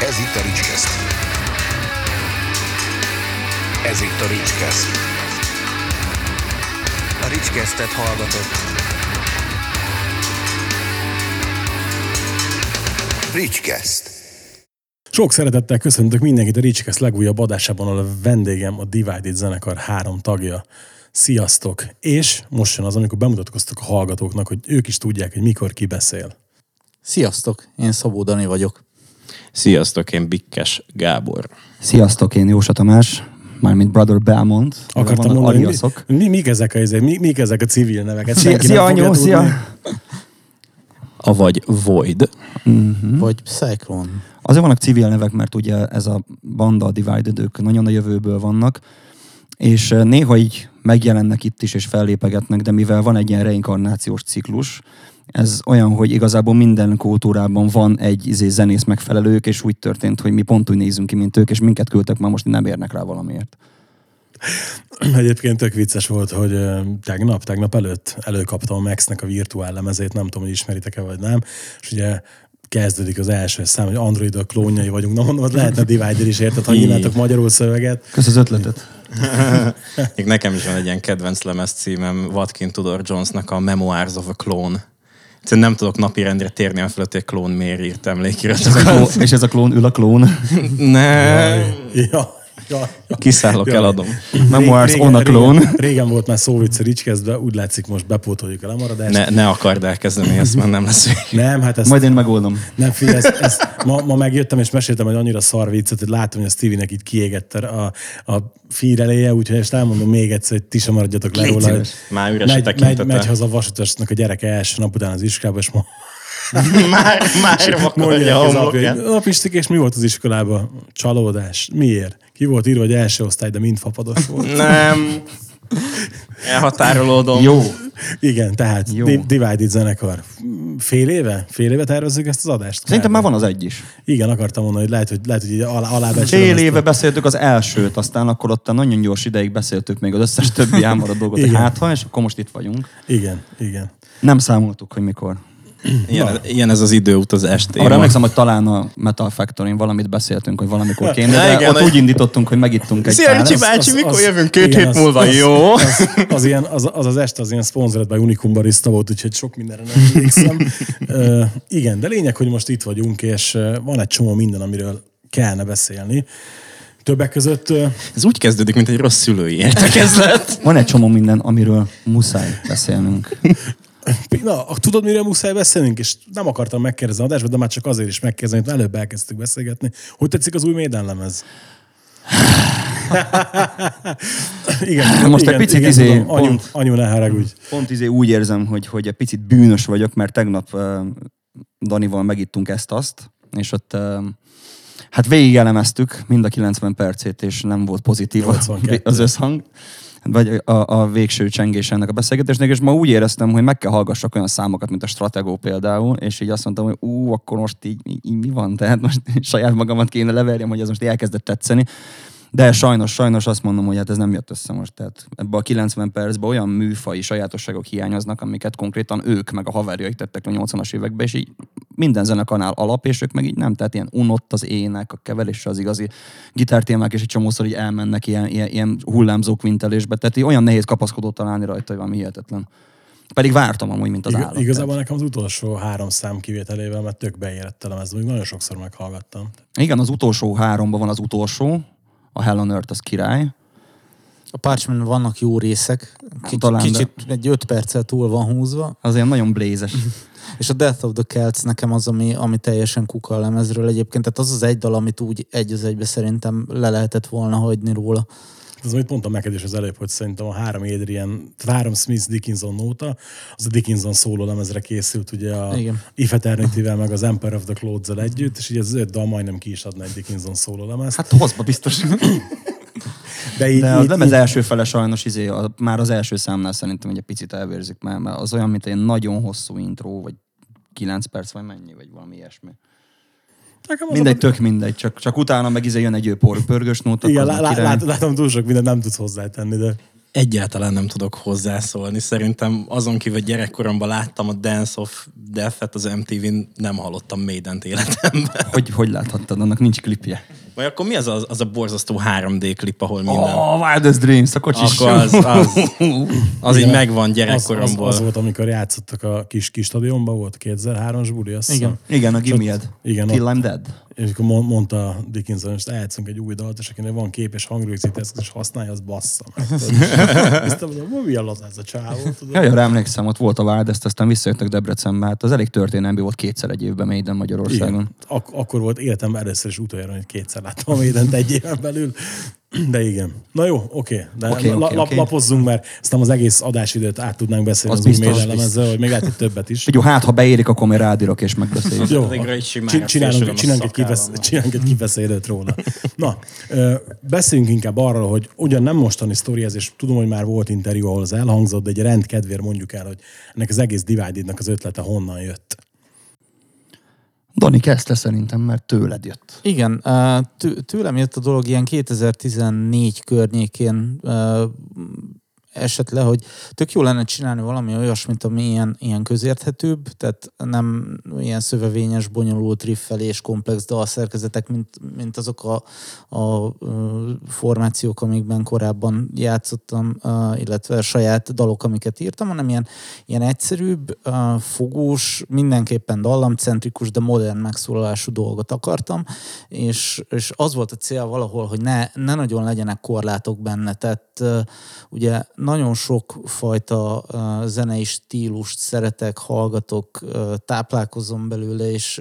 Ez itt a Ricskeszt. Ez itt a Ricskeszt. A Ricskesztet hallgatott. Ricskeszt. Sok szeretettel köszöntök mindenkit a Ricskeszt legújabb adásában, ahol a vendégem a Divided zenekar három tagja. Sziasztok! És most jön az, amikor bemutatkoztok a hallgatóknak, hogy ők is tudják, hogy mikor ki beszél. Sziasztok, én Szabó Dani vagyok. Sziasztok, én Bikkes Gábor. Sziasztok, én Jósa Tamás, mármint Brother Belmont. Akartam mondani, aliaszok. mi, mi, mik, ezek a, izé- mi, mik ezek a civil neveket? Szia, Senki szia anyu, tudni. szia! Avagy Void. Mhm. Vagy Cyclone. Azért vannak civil nevek, mert ugye ez a banda, a Divided, ők nagyon a jövőből vannak, és néha így megjelennek itt is, és fellépegetnek, de mivel van egy ilyen reinkarnációs ciklus, ez olyan, hogy igazából minden kultúrában van egy izé, zenész megfelelők, és úgy történt, hogy mi pont úgy nézünk ki, mint ők, és minket küldtek, már most nem érnek rá valamiért. Egyébként tök vicces volt, hogy tegnap, tegnap előtt előkaptam a Maxnek a virtuál lemezét, nem tudom, hogy ismeritek-e vagy nem, és ugye kezdődik az első szám, hogy Android a klónjai vagyunk. Na mondom, lehetne Divider is, érted, ha írnátok magyarul szöveget. Kösz az ötletet. Még nekem is van egy ilyen kedvenc lemez címem, Watkin Tudor Jonesnak a Memoirs of a Clone. Egyszerűen nem tudok napirendre térni a fölött, egy klón miért írt emlékiratokat. És ez a klón ül a klón. Nem. Ja, ja, ja. Kiszállok, Jaj. eladom. Memoirs Régen- on a clone. Régen, régen volt már szó vicc a Ricskesztbe, úgy látszik most bepótoljuk a lemaradást. Ne, ne akard elkezdeni ezt, mert nem lesz. Nem, hát ezt Majd én megoldom. Nem, figyelj, ezt, ezt, ma, ma, megjöttem és meséltem, hogy annyira szar viccet, hogy látom, hogy a Stevie-nek itt kiégett a, a feed eléje, úgyhogy ezt elmondom még egyszer, hogy ti sem maradjatok le róla. Már üres a megy, megy, megy haza a vasutasnak a gyereke első nap után az iskolába, és ma már, már vakarja a hogy napistik, és mi volt az iskolában? Csalódás. Miért? Ki volt írva, hogy első osztály, de mind fapados volt. Nem. Elhatárolódom. Jó. Igen, tehát Jó. Di- Divided zenekar. Fél éve? Fél éve tervezzük ezt az adást? Szerintem már van az egy is. Igen, akartam mondani, hogy lehet, hogy, lehet, hogy így alá, alábecsülöm Fél ezt a- éve beszéltük az elsőt, aztán akkor ott nagyon gyors ideig beszéltük még az összes többi elmaradt dolgot, hogy hát ha, és akkor most itt vagyunk. Igen, igen. Nem számoltuk, hogy mikor. Ilyen, ilyen ez az időutazás téma. Arra emlékszem, hogy talán a Metal factory valamit beszéltünk, hogy valamikor kéne, de igen, ott úgy indítottunk, hogy megittunk egy Szia, párat. Ricsi bácsi, mikor az- jövünk? Két igen, hét az- múlva, az- jó? Az, az, ilyen, az, az, az este az ilyen sponsored by Unicum barista volt, úgyhogy sok mindenre nem emlékszem. uh, igen, de lényeg, hogy most itt vagyunk, és van egy csomó minden, amiről kellene beszélni. Többek között Ez úgy kezdődik, mint egy rossz szülői értekezlet. Van egy csomó minden, amiről muszáj beszélnünk. Na, tudod, miről muszáj beszélnünk? És nem akartam megkérdezni az adásba, de már csak azért is megkérdezni, mert előbb elkezdtük beszélgetni. Hogy tetszik az új Maiden lemez? igen, Most egy igen, picit igen, izé, tudom. anyu, pont- anyu, ne haragudj. Pont izé úgy érzem, hogy, hogy egy picit bűnös vagyok, mert tegnap uh, Danival megittunk ezt-azt, és ott uh, hát végig elemeztük mind a 90 percét, és nem volt pozitív 82. az összhang vagy a, a végső csengés ennek a beszélgetésnek, és ma úgy éreztem, hogy meg kell hallgassak olyan számokat, mint a Stratego például, és így azt mondtam, hogy ú, akkor most így, így, így mi van, tehát most saját magamat kéne leverjem, hogy ez most elkezdett tetszeni. De sajnos, sajnos azt mondom, hogy hát ez nem jött össze most. Tehát ebbe a 90 percben olyan műfai sajátosságok hiányoznak, amiket konkrétan ők meg a haverjaik tettek a 80-as években, és így minden zenekanál alap, és ők meg így nem. Tehát ilyen unott az ének, a keverés az igazi gitártémák, és egy csomószor így elmennek ilyen, ilyen, ilyen hullámzó kvintelésbe. Tehát így olyan nehéz kapaszkodót találni rajta, hogy valami hihetetlen. Pedig vártam amúgy, mint az Iga, állat. igazából nekem az utolsó három szám kivételével, mert tök beérett a lemez, még nagyon sokszor meghallgattam. Igen, az utolsó háromban van az utolsó, a Hell on Earth az király. A Parchment vannak jó részek, kicsit, Talán, de- kicsit egy öt perccel túl van húzva, Az ilyen nagyon blézes. és a Death of the Celts nekem az, ami, ami teljesen kuka a lemezről egyébként, tehát az az egy dal, amit úgy egy az egybe szerintem le lehetett volna hagyni róla. Ez amit mondtam neked is az előbb, hogy szerintem a három Adrian, tehát három Smith Dickinson nóta, az a Dickinson szóló lemezre készült ugye a Igen. If Eternity-vel, meg az Emperor of the clothes együtt, és így az öt dal majdnem ki is adna egy Dickinson szóló lemez. Hát hozba biztos. de így, De az így, nem az első fele sajnos, izé, a, már az első számnál szerintem egy picit elvérzik már, mert az olyan, mint egy nagyon hosszú intro, vagy 9 perc, vagy mennyi, vagy valami ilyesmi. Nekem Mindegy, tök mindegy, csak, csak utána meg izé jön egy ő por, pörgős nóta, Igen, lá, lá, lát, látom túl sok mindent nem tudsz hozzátenni, de egyáltalán nem tudok hozzászólni. Szerintem azon kívül, hogy gyerekkoromban láttam a Dance of Death-et az MTV-n, nem hallottam Maiden-t életemben. Hogy, hogy láthattad? Annak nincs klipje. Vagy akkor mi az a, az a borzasztó 3D klip, ahol minden... Oh, Wildest Dreams, a kocsis. Akkor az, az, az így megvan Az, az, gyerekkoromból. az, volt, amikor játszottak a kis, kis stadionban, volt 2003-as buli, azt Igen. Igen, a És Gimme ott- Ed. Igen, Till ott- I'm Dead. És akkor mond- mondta Dickinson, hogy eljátszunk egy új dalt, és akinek van kép és hangrögzítő eszköz, és használja, az bassza meg. Ezt mondom, mi a laza ez a csávó? Jaj, arra emlékszem, ott volt a Wild, ezt aztán visszajöttek Debrecenbe. Hát az elég történelmi volt kétszer egy évben Maiden Magyarországon. Igen. Ak- akkor volt életemben először is utoljára, hogy kétszer láttam a Maident egy éven belül. De igen. Na jó, oké. De Oké, la- oké, la- oké. lapozzunk, mert aztán az egész adásidőt át tudnánk beszélni Az az, új biztos, Maiden lemezzel, hogy még lehet, hogy többet is. Jó, hát ha beérik, akkor majd rádirok és megbeszéljük. Jó, egy csinálunk, csinálunk, egy szakállammal. csinálunk egy kibeszélőt róla. Na, beszéljünk inkább arról, hogy ugyan nem mostani sztori ez, és tudom, hogy már volt interjú, ahol az elhangzott, de egy rendkedvér mondjuk el, hogy ennek az egész Divided-nak az ötlete honnan jött. Dani kezdte szerintem, mert tőled jött. Igen, tőlem jött a dolog ilyen 2014 környékén esett le, hogy tök jó lenne csinálni valami olyasmit, ami ilyen, ilyen közérthetőbb, tehát nem ilyen szövevényes, bonyolult riffelés, komplex dalszerkezetek, mint, mint azok a, a formációk, amikben korábban játszottam, illetve saját dalok, amiket írtam, hanem ilyen, ilyen egyszerűbb, fogós, mindenképpen dallamcentrikus, de modern megszólalású dolgot akartam, és, és az volt a cél valahol, hogy ne, ne nagyon legyenek korlátok benne, tehát ugye nagyon sok fajta zenei stílust szeretek, hallgatok, táplálkozom belőle, és,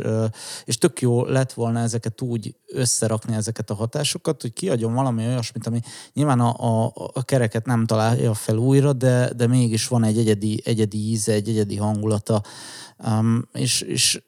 és tök jó lett volna ezeket úgy összerakni, ezeket a hatásokat, hogy kiadjon valami olyasmit, ami nyilván a, a, a kereket nem találja fel újra, de, de mégis van egy egyedi, egyedi íze, egy egyedi hangulata, um, és, és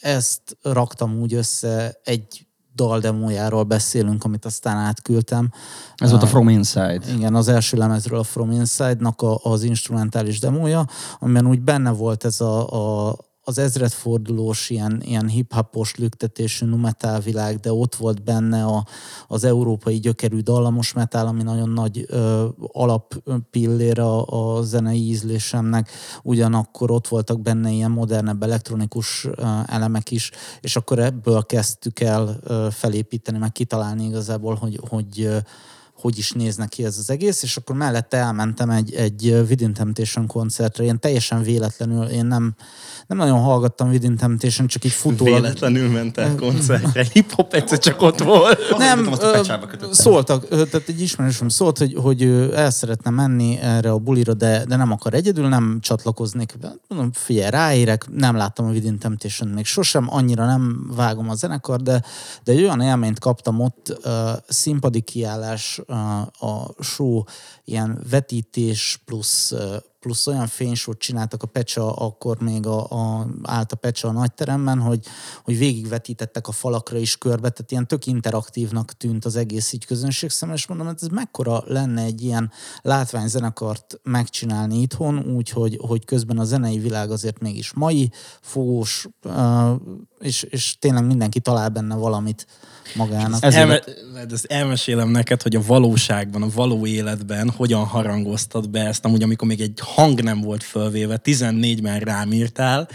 ezt raktam úgy össze egy daldemójáról beszélünk, amit aztán átküldtem. Ez volt a From Inside. igen, az első lemezről a From Inside-nak a, az instrumentális demója, amiben úgy benne volt ez a, a az ezredfordulós, ilyen, ilyen hip-hopos lüktetésű numetál világ, de ott volt benne a, az európai gyökerű dallamos metál, ami nagyon nagy ö, alappillér a, a zenei ízlésemnek. Ugyanakkor ott voltak benne ilyen modernebb elektronikus ö, elemek is, és akkor ebből kezdtük el ö, felépíteni, meg kitalálni igazából, hogy, hogy ö, hogy is néz neki ez az egész, és akkor mellette elmentem egy, egy Within Temptation koncertre, én teljesen véletlenül, én nem, nem nagyon hallgattam Within Temptation, csak így futólag. Véletlenül ment el koncertre. Hip-hop egyszer csak ott volt. Nem, ö, szóltak, tehát egy ismerősöm szólt, hogy, hogy el szeretne menni erre a bulira, de, de nem akar egyedül, nem csatlakoznék. Mondom, figyelj, ráérek, nem láttam a Within Temptation még sosem, annyira nem vágom a zenekar, de, de egy olyan élményt kaptam ott, uh, színpadi kiállás, a show, ilyen vetítés plusz plusz olyan fénysót csináltak a Pecsa, akkor még a, a, állt a Pecsa a nagyteremben, hogy, hogy végigvetítettek a falakra is körbe, tehát ilyen tök interaktívnak tűnt az egész így közönség szemben, és mondom, hogy ez mekkora lenne egy ilyen látványzenekart megcsinálni itthon, úgy, hogy, hogy közben a zenei világ azért mégis mai, fogós, és, és tényleg mindenki talál benne valamit magának. Ez- Elme- de ezt elmesélem neked, hogy a valóságban, a való életben hogyan harangoztad be ezt, amúgy amikor még egy hang nem volt fölvéve, 14-ben rám írtál,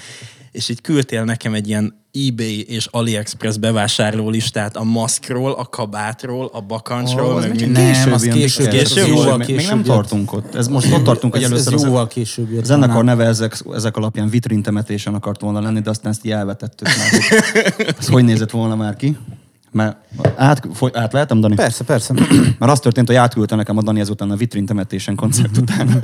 és így küldtél nekem egy ilyen eBay és AliExpress bevásárló listát a maszkról, a kabátról, a bakancsról, Az meg még minden. Nem, az később Dikter. jött, az Később jóval még- Még később nem tartunk ott. Ez most ott tartunk, hogy ez, ez először az, jóval később jött. a zenekar neve ezek, ezek alapján vitrintemetésen akart volna lenni, de aztán ezt így elvetettük már. Ez hogy nézett volna már ki? Mert át, foly, át lehetem, Dani? Persze, persze. Mert az történt, hogy átküldte nekem a Dani ezután a vitrin temetésen koncert után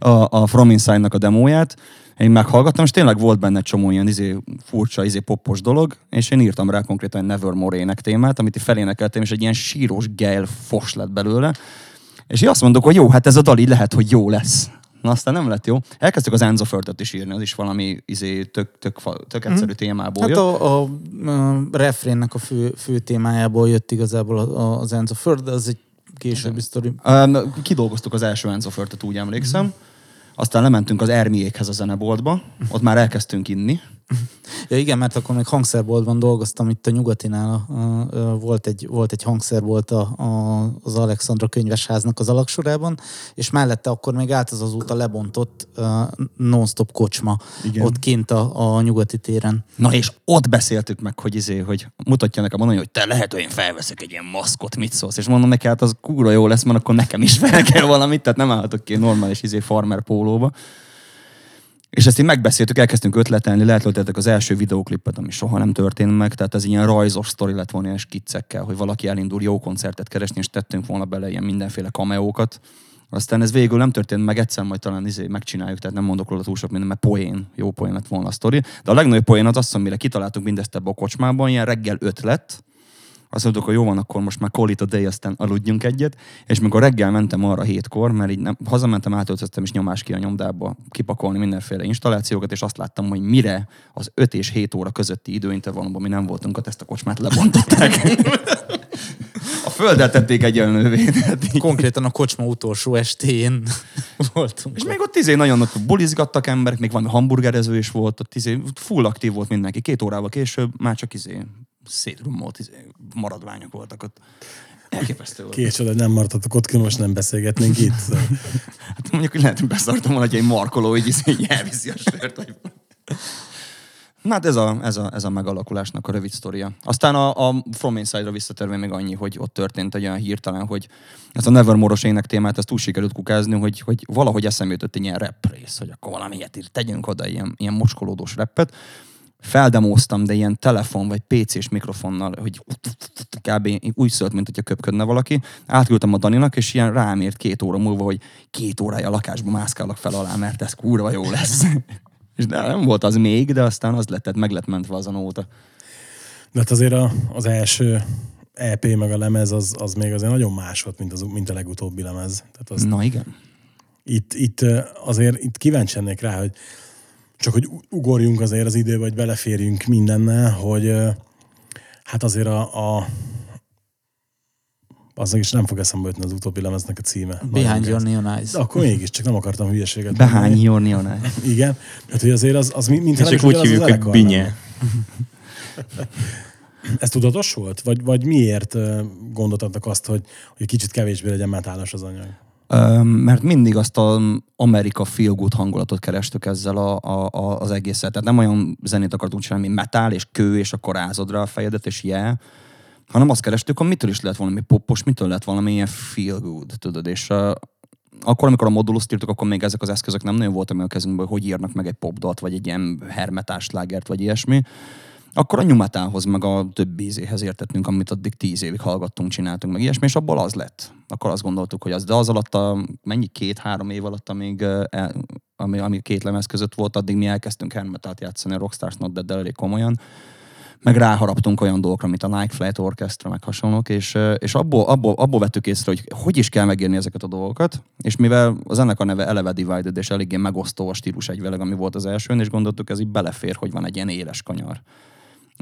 a, a From Inside-nak a demóját. Én meghallgattam, és tényleg volt benne csomó ilyen izé, furcsa, izé poppos dolog, és én írtam rá konkrétan egy Nevermore ének témát, amit így felénekeltem, és egy ilyen sírós gejl fos lett belőle. És én azt mondok, hogy jó, hát ez a dal így lehet, hogy jó lesz. Na aztán nem lett jó. Elkezdtük az Enzo Furtot is írni, az is valami izé, tök, tök, tök egyszerű témából Hát jött. a, a, a refrénnek a fő, fő témájából jött igazából az Enzo Ford, de az egy későbbi sztori. Um, kidolgoztuk az első Enzo Furtot, úgy emlékszem. Aztán lementünk az Ermiékhez a zeneboltba, ott már elkezdtünk inni. Ja igen, mert akkor még hangszerboltban dolgoztam itt a nyugatinál. Volt, egy, volt egy hangszerbolt a, a, az Alexandra könyvesháznak az alaksorában, és mellette akkor még állt az azóta lebontott uh, non-stop kocsma Igen. ott kint a, a nyugati téren. Na és ott beszéltük meg, hogy izé, hogy mutatja nekem mondani, hogy te lehet, hogy én felveszek egy ilyen maszkot, mit szólsz? És mondom neki, hát az kúra jó lesz, mert akkor nekem is fel kell valamit, tehát nem állhatok ki normális izé farmer pólóba. És ezt így megbeszéltük, elkezdtünk ötletelni, lehetőletetek az első videóklipet, ami soha nem történt meg, tehát ez ilyen rajzos sztori lett volna ilyen skiccekkel, hogy valaki elindul jó koncertet keresni, és tettünk volna bele ilyen mindenféle kameókat. Aztán ez végül nem történt meg, egyszer majd talán izé megcsináljuk, tehát nem mondok róla túl sok minden, mert poén, jó poén lett volna a sztori. De a legnagyobb poén az az, amire kitaláltuk mindezt ebbe a kocsmában, ilyen reggel öt lett, azt mondtuk, hogy jó van, akkor most már call it a day, aztán aludjunk egyet. És mikor reggel mentem arra hétkor, mert így nem, hazamentem, átöltöztem is nyomás ki a nyomdába, kipakolni mindenféle installációkat, és azt láttam, hogy mire az 5 és 7 óra közötti időintervallumban mi nem voltunk, ott ezt a kocsmát lebontották. a földet tették egyenlővé. Tehát így- Konkrétan a kocsma utolsó estén voltunk. És még ott izé nagyon ott bulizgattak emberek, még valami hamburgerező is volt, ott izé full aktív volt mindenki. Két órával később már csak izé szétrummolt izé, maradványok voltak ott. Elképesztő volt. Két csoda, nem maradhatok ott, most nem beszélgetnénk itt. Hát mondjuk, hogy lehet, hogy beszartam volna, hogy egy markoló így, izé, így elviszi a sört. Vagy... Na hát ez a, ez, a, ez a megalakulásnak a rövid sztoria. Aztán a, a From Inside-ra visszatérve még annyi, hogy ott történt egy olyan hirtelen, hogy ez a Nevermore-os ének témát, ezt úgy sikerült kukázni, hogy, hogy valahogy eszembe jutott egy ilyen rap rész, hogy akkor valami ilyet ír, tegyünk oda ilyen, ilyen mocskolódós rappet. Feldemóztam, de ilyen telefon vagy PC-s mikrofonnal, hogy kb. úgy szólt, mint hogyha köpködne valaki. Átküldtem a Daninak, és ilyen rám írt két óra múlva, hogy két órája a lakásba mászkálok fel alá, mert ez kurva jó lesz. és de nem volt az még, de aztán az lett, meg lett mentve az a nóta. De hát azért a, az első EP meg a lemez az, az még azért nagyon más volt, mint, az, mint a legutóbbi lemez. Tehát az, Na igen. itt, itt azért itt kíváncsi lennék rá, hogy csak hogy ugorjunk azért az időbe, hogy beleférjünk mindennel, hogy hát azért a, a az is nem fog eszembe jutni az utóbbi lemeznek a címe. Behind your neon eyes. De akkor mégis, csak nem akartam hülyeséget Behány mondani. Jornionál. Igen. Hát, hogy azért az, az mi- mintha nem Csak úgy hívjuk, hogy Binye. Ez tudatos volt? Vagy, vagy miért ö, gondoltatok azt, hogy, hogy kicsit kevésbé legyen metálos az anyag? Mert mindig azt a Amerika feel good hangulatot kerestük ezzel a, a, a, az egészet. Tehát nem olyan zenét akartunk csinálni, mint metál és kő, és akkor rázod rá a fejedet, és yeah, hanem azt kerestük, hogy mitől is lehet valami popos, mitől lehet valami ilyen feel good, tudod, és uh, akkor, amikor a moduluszt írtuk, akkor még ezek az eszközök nem nagyon voltak meg a kezünkben, hogy írnak meg egy popdalt, vagy egy ilyen hermetás slágert, vagy ilyesmi. Akkor a nyumatához, meg a többi ízéhez értettünk, amit addig tíz évig hallgattunk, csináltunk, meg ilyesmi, és abból az lett. Akkor azt gondoltuk, hogy az, de az alatt a, mennyi két-három év alatt, amíg, el, ami, ami két lemez között volt, addig mi elkezdtünk hermetát játszani a Rockstars Not Dead elég komolyan meg ráharaptunk olyan dolgokra, mint a Nike Flight Orchestra, meg hasonlók, és, és abból, abból, abból vettük észre, hogy hogy is kell megírni ezeket a dolgokat, és mivel az ennek a neve eleve divided, és eléggé megosztó a stílus egyveleg, ami volt az elsőn, és gondoltuk, ez így belefér, hogy van egy ilyen éles kanyar.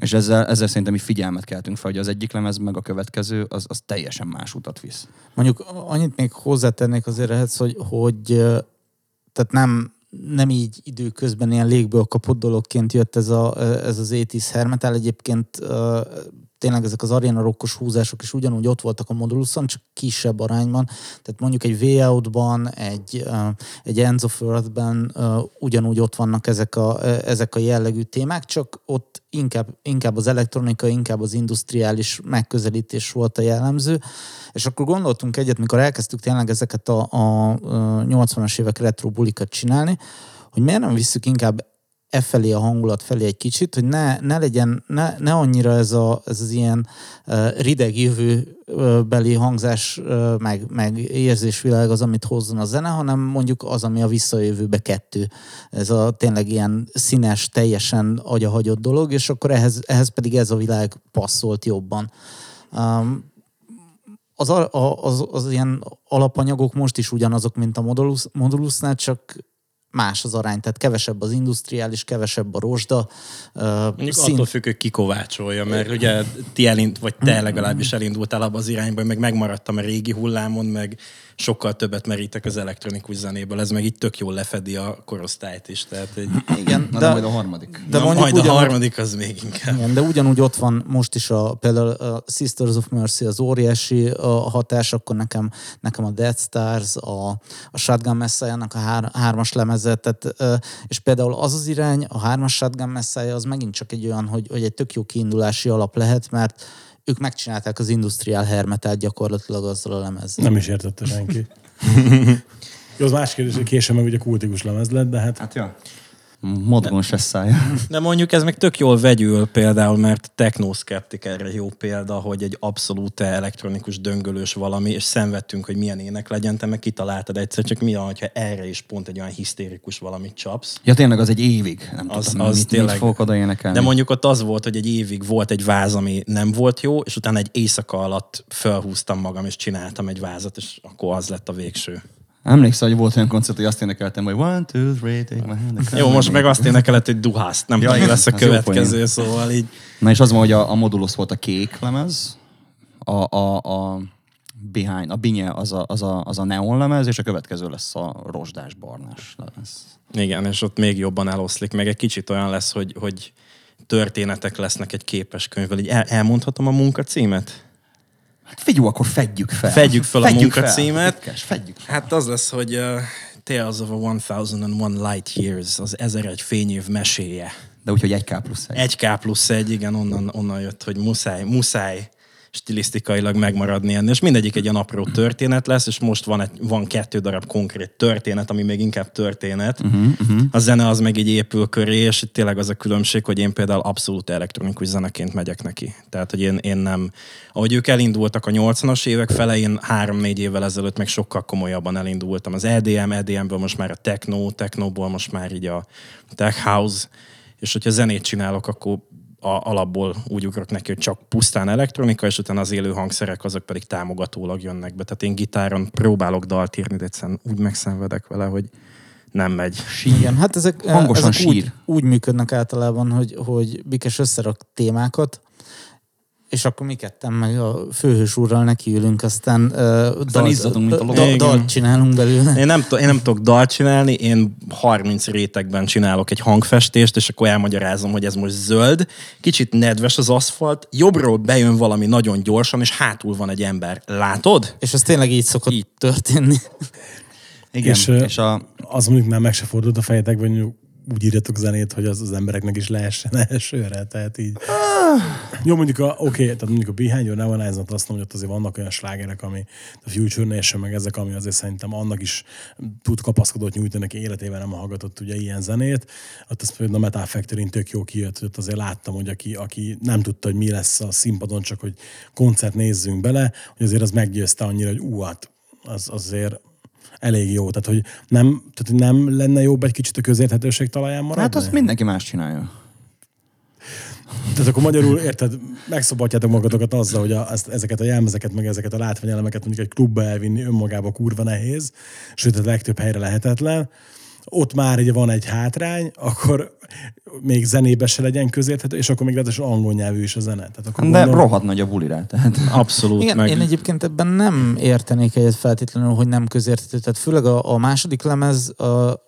És ezzel, ezzel szerintem mi figyelmet keltünk fel, hogy az egyik lemez, meg a következő, az, az teljesen más utat visz. Mondjuk annyit még hozzátennék azért ehhez, hogy, hogy tehát nem, nem így időközben ilyen légből kapott dologként jött ez, a, ez az étis hermetál. Egyébként ö, tényleg ezek az arena rokkos húzások is ugyanúgy ott voltak a moduluson, csak kisebb arányban. Tehát mondjuk egy V-Out-ban, egy, egy Earth-ben ö, ugyanúgy ott vannak ezek a, ezek a jellegű témák, csak ott inkább, inkább az elektronika, inkább az industriális megközelítés volt a jellemző. És akkor gondoltunk egyet, mikor elkezdtük tényleg ezeket a, a 80-as évek retro bulikat csinálni, hogy miért nem visszük inkább e felé a hangulat felé egy kicsit, hogy ne, ne legyen, ne, ne annyira ez, a, ez az ilyen uh, rideg jövőbeli hangzás, uh, meg, meg érzésvilág az, amit hozzon a zene, hanem mondjuk az, ami a visszajövőbe kettő. Ez a tényleg ilyen színes, teljesen agyahagyott dolog, és akkor ehhez, ehhez pedig ez a világ passzolt jobban. Um, az, a- az, az ilyen alapanyagok most is ugyanazok, mint a Modulus, Modulusnál, csak más az arány, tehát kevesebb az industriális, kevesebb a rozsda. Uh, Mondjuk attól függ, hogy ki kovácsolja, mert ugye ti elind, vagy te legalábbis elindultál abba az irányba, meg megmaradtam a régi hullámon, meg sokkal többet merítek az elektronikus zenéből, ez meg így tök jól lefedi a korosztályt is. Tehát, hogy Igen, Na, de, de majd a harmadik. de Na, majd a ugyanúgy- harmadik az még inkább. Igen, de ugyanúgy ott van most is a, például a Sisters of Mercy az óriási a hatás, akkor nekem, nekem a Dead Stars, a, a Shotgun Messiah-nak a hár, hármas lemezet, tehát, és például az az irány, a hármas Shotgun Messiah az megint csak egy olyan, hogy, hogy egy tök jó kiindulási alap lehet, mert ők megcsinálták az industrial hermetát gyakorlatilag azzal a lemezzel. Nem is értette senki. Jó, az más kérdés, hogy később meg ugye kultikus lemez lett, de hát Hát ja. Modgon se szája. De mondjuk ez meg tök jól vegyül például, mert technoszkeptik erre jó példa, hogy egy abszolút elektronikus döngölős valami, és szenvedtünk, hogy milyen ének legyen, te meg kitaláltad egyszer, csak mi hogyha erre is pont egy olyan hisztérikus valamit csapsz. Ja, tényleg az egy évig. Nem Az- tudtam, az mit, tényleg. mit fogok oda énekelni. De mondjuk ott az volt, hogy egy évig volt egy váz, ami nem volt jó, és utána egy éjszaka alatt felhúztam magam, és csináltam egy vázat, és akkor az lett a végső. Emlékszel, hogy volt olyan koncert, hogy azt énekeltem, hogy one, two, three, take my hand. and Jó, most meg me. azt énekelett, hogy duhászt. Nem Ja, tudom, lesz a következő, szóval így Na és az van, hogy a, a Modulus volt a kék lemez, a, a, a Behind, a Binye az a, az, a, az a neon lemez, és a következő lesz a rozsdás barnás lemez. Igen, és ott még jobban eloszlik, meg egy kicsit olyan lesz, hogy, hogy történetek lesznek egy képes könyvvel. Így el, elmondhatom a munkacímet? Hát figyelj, akkor fedjük fel. Fedjük fel a Fedjük munkacímet. Ritkás, Fedjük fel. Hát az lesz, hogy uh, Tales of a 1001 Light Years, az 1001 fényév meséje. De úgyhogy egy K plusz egy. 1K plusz egy, igen, onnan, onnan jött, hogy muszáj, muszáj stilisztikailag megmaradni ennél, és mindegyik egy ilyen apró történet lesz, és most van, egy, van kettő darab konkrét történet, ami még inkább történet. Uh-huh, uh-huh. A zene az meg így épül köré, és itt tényleg az a különbség, hogy én például abszolút elektronikus zeneként megyek neki. Tehát, hogy én, én nem... Ahogy ők elindultak a 80-as évek fele, én három-négy évvel ezelőtt meg sokkal komolyabban elindultam. Az EDM, EDM-ből most már a techno, technóból most már így a tech house, és hogyha zenét csinálok, akkor a, alapból úgy ugrok neki, hogy csak pusztán elektronika, és utána az élő hangszerek azok pedig támogatólag jönnek be. Tehát én gitáron próbálok dalt írni, de egyszerűen úgy megszenvedek vele, hogy nem megy. Igen, hát ezek, Hangosan ezek úgy, sír. úgy működnek általában, hogy, hogy Bikes összerak témákat, és akkor mi ketten meg a főhős úrral nekiülünk, aztán uh, dal, izzatunk, mint a da, lovak. da, dalt csinálunk belőle. Én nem, én nem tudok dalt csinálni, én 30 rétegben csinálok egy hangfestést, és akkor elmagyarázom, hogy ez most zöld, kicsit nedves az aszfalt, jobbról bejön valami nagyon gyorsan, és hátul van egy ember. Látod? És ez tényleg így szokott így. történni. Igen, És, és a, az mondjuk már meg se fordult a fejetekben, hogy úgy írjatok zenét, hogy az, az embereknek is lehessen elsőre, tehát így. Jó, mondjuk a, oké, tehát mondjuk a Behind Your Now Eyes azt mondom, hogy ott azért vannak olyan slágerek, ami a Future Nation, meg ezek, ami azért szerintem annak is tud kapaszkodót nyújtani, aki életében nem hallgatott ugye ilyen zenét. Ott az például a Metal factory tök jó kijött, hogy ott azért láttam, hogy aki, aki nem tudta, hogy mi lesz a színpadon, csak hogy koncert nézzünk bele, hogy azért az meggyőzte annyira, hogy ú, hát az azért elég jó. Tehát, hogy nem, tehát, nem lenne jobb egy kicsit a közérthetőség talaján maradni? hát azt mindenki más csinálja. Tehát akkor magyarul, érted, megszabadjátok magatokat azzal, hogy a, ezt, ezeket a jelmezeket, meg ezeket a látványelemeket mondjuk egy klubba elvinni önmagába kurva nehéz, sőt, a legtöbb helyre lehetetlen. Ott már ugye van egy hátrány, akkor még zenébe se legyen közérthető, és akkor még ráadásul angol nyelvű is a zene. Tehát akkor De gondolom- rohadt nagy a buli rá. Tehát. Abszolút. Igen, meg... én egyébként ebben nem értenék egyet feltétlenül, hogy nem közérthető. Tehát főleg a, a második lemez, a,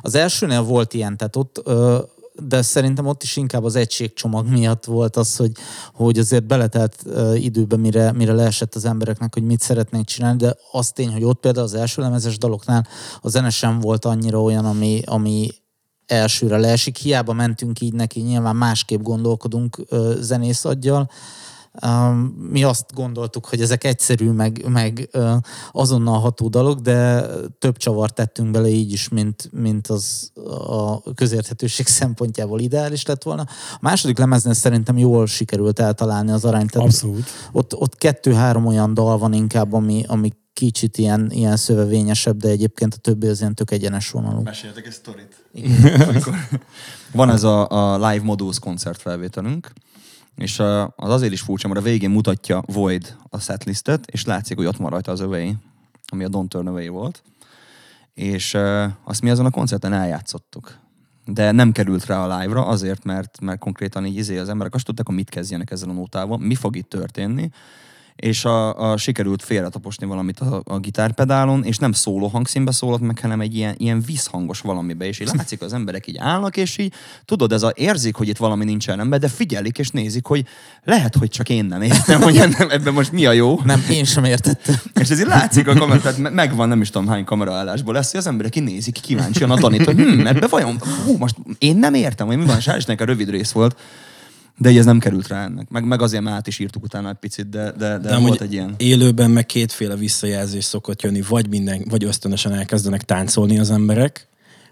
az elsőnél volt ilyen, tehát ott ö, de szerintem ott is inkább az egységcsomag miatt volt az, hogy, hogy azért beletelt uh, időbe, mire, mire leesett az embereknek, hogy mit szeretnék csinálni, de az tény, hogy ott például az első lemezes daloknál a zene sem volt annyira olyan, ami, ami elsőre leesik. Hiába mentünk így neki, nyilván másképp gondolkodunk zenész aggyal. Mi azt gondoltuk, hogy ezek egyszerű, meg, meg azonnal ható dalok, de több csavart tettünk bele így is, mint, mint az a közérthetőség szempontjából ideális lett volna. A második lemeznél szerintem jól sikerült eltalálni az arányt. Tehát Abszolút. Ott, ott kettő-három olyan dal van inkább, ami, ami kicsit ilyen, ilyen szövevényesebb, de egyébként a többi az ilyen tök egyenes vonalú. Meséltek egy sztorit. Van ez a, a Live Modus koncertfelvételünk, és az azért is furcsa, mert a végén mutatja Void a setlistet, és látszik, hogy ott van rajta az Away, ami a Don't Turn Away volt. És azt mi azon a koncerten eljátszottuk. De nem került rá a live-ra azért, mert, mert konkrétan így izé az emberek azt tudták, hogy mit kezdjenek ezzel a nótával, mi fog itt történni, és a, a sikerült félretaposni valamit a, a gitárpedálon, és nem szóló hangszínbe szólott meg, hanem egy ilyen, ilyen visszhangos valamibe, és így látszik, az emberek így állnak, és így tudod, ez a érzik, hogy itt valami nincsen rendben, de figyelik és nézik, hogy lehet, hogy csak én nem értem, hogy ennem, ebben most mi a jó. Nem, én sem értettem. És ez így látszik a kamera, tehát me- megvan nem is tudom hány kameraállásból lesz, hogy az emberek kinézik kíváncsian a Danit, hogy hm, ebbe vajon, hú, most én nem értem, hogy mi van, Sárisnek a rövid rész volt, de így ez nem került rá ennek. Meg, meg azért már át is írtuk utána egy picit, de, de, de, De volt egy ilyen. élőben meg kétféle visszajelzés szokott jönni, vagy minden, vagy ösztönösen elkezdenek táncolni az emberek,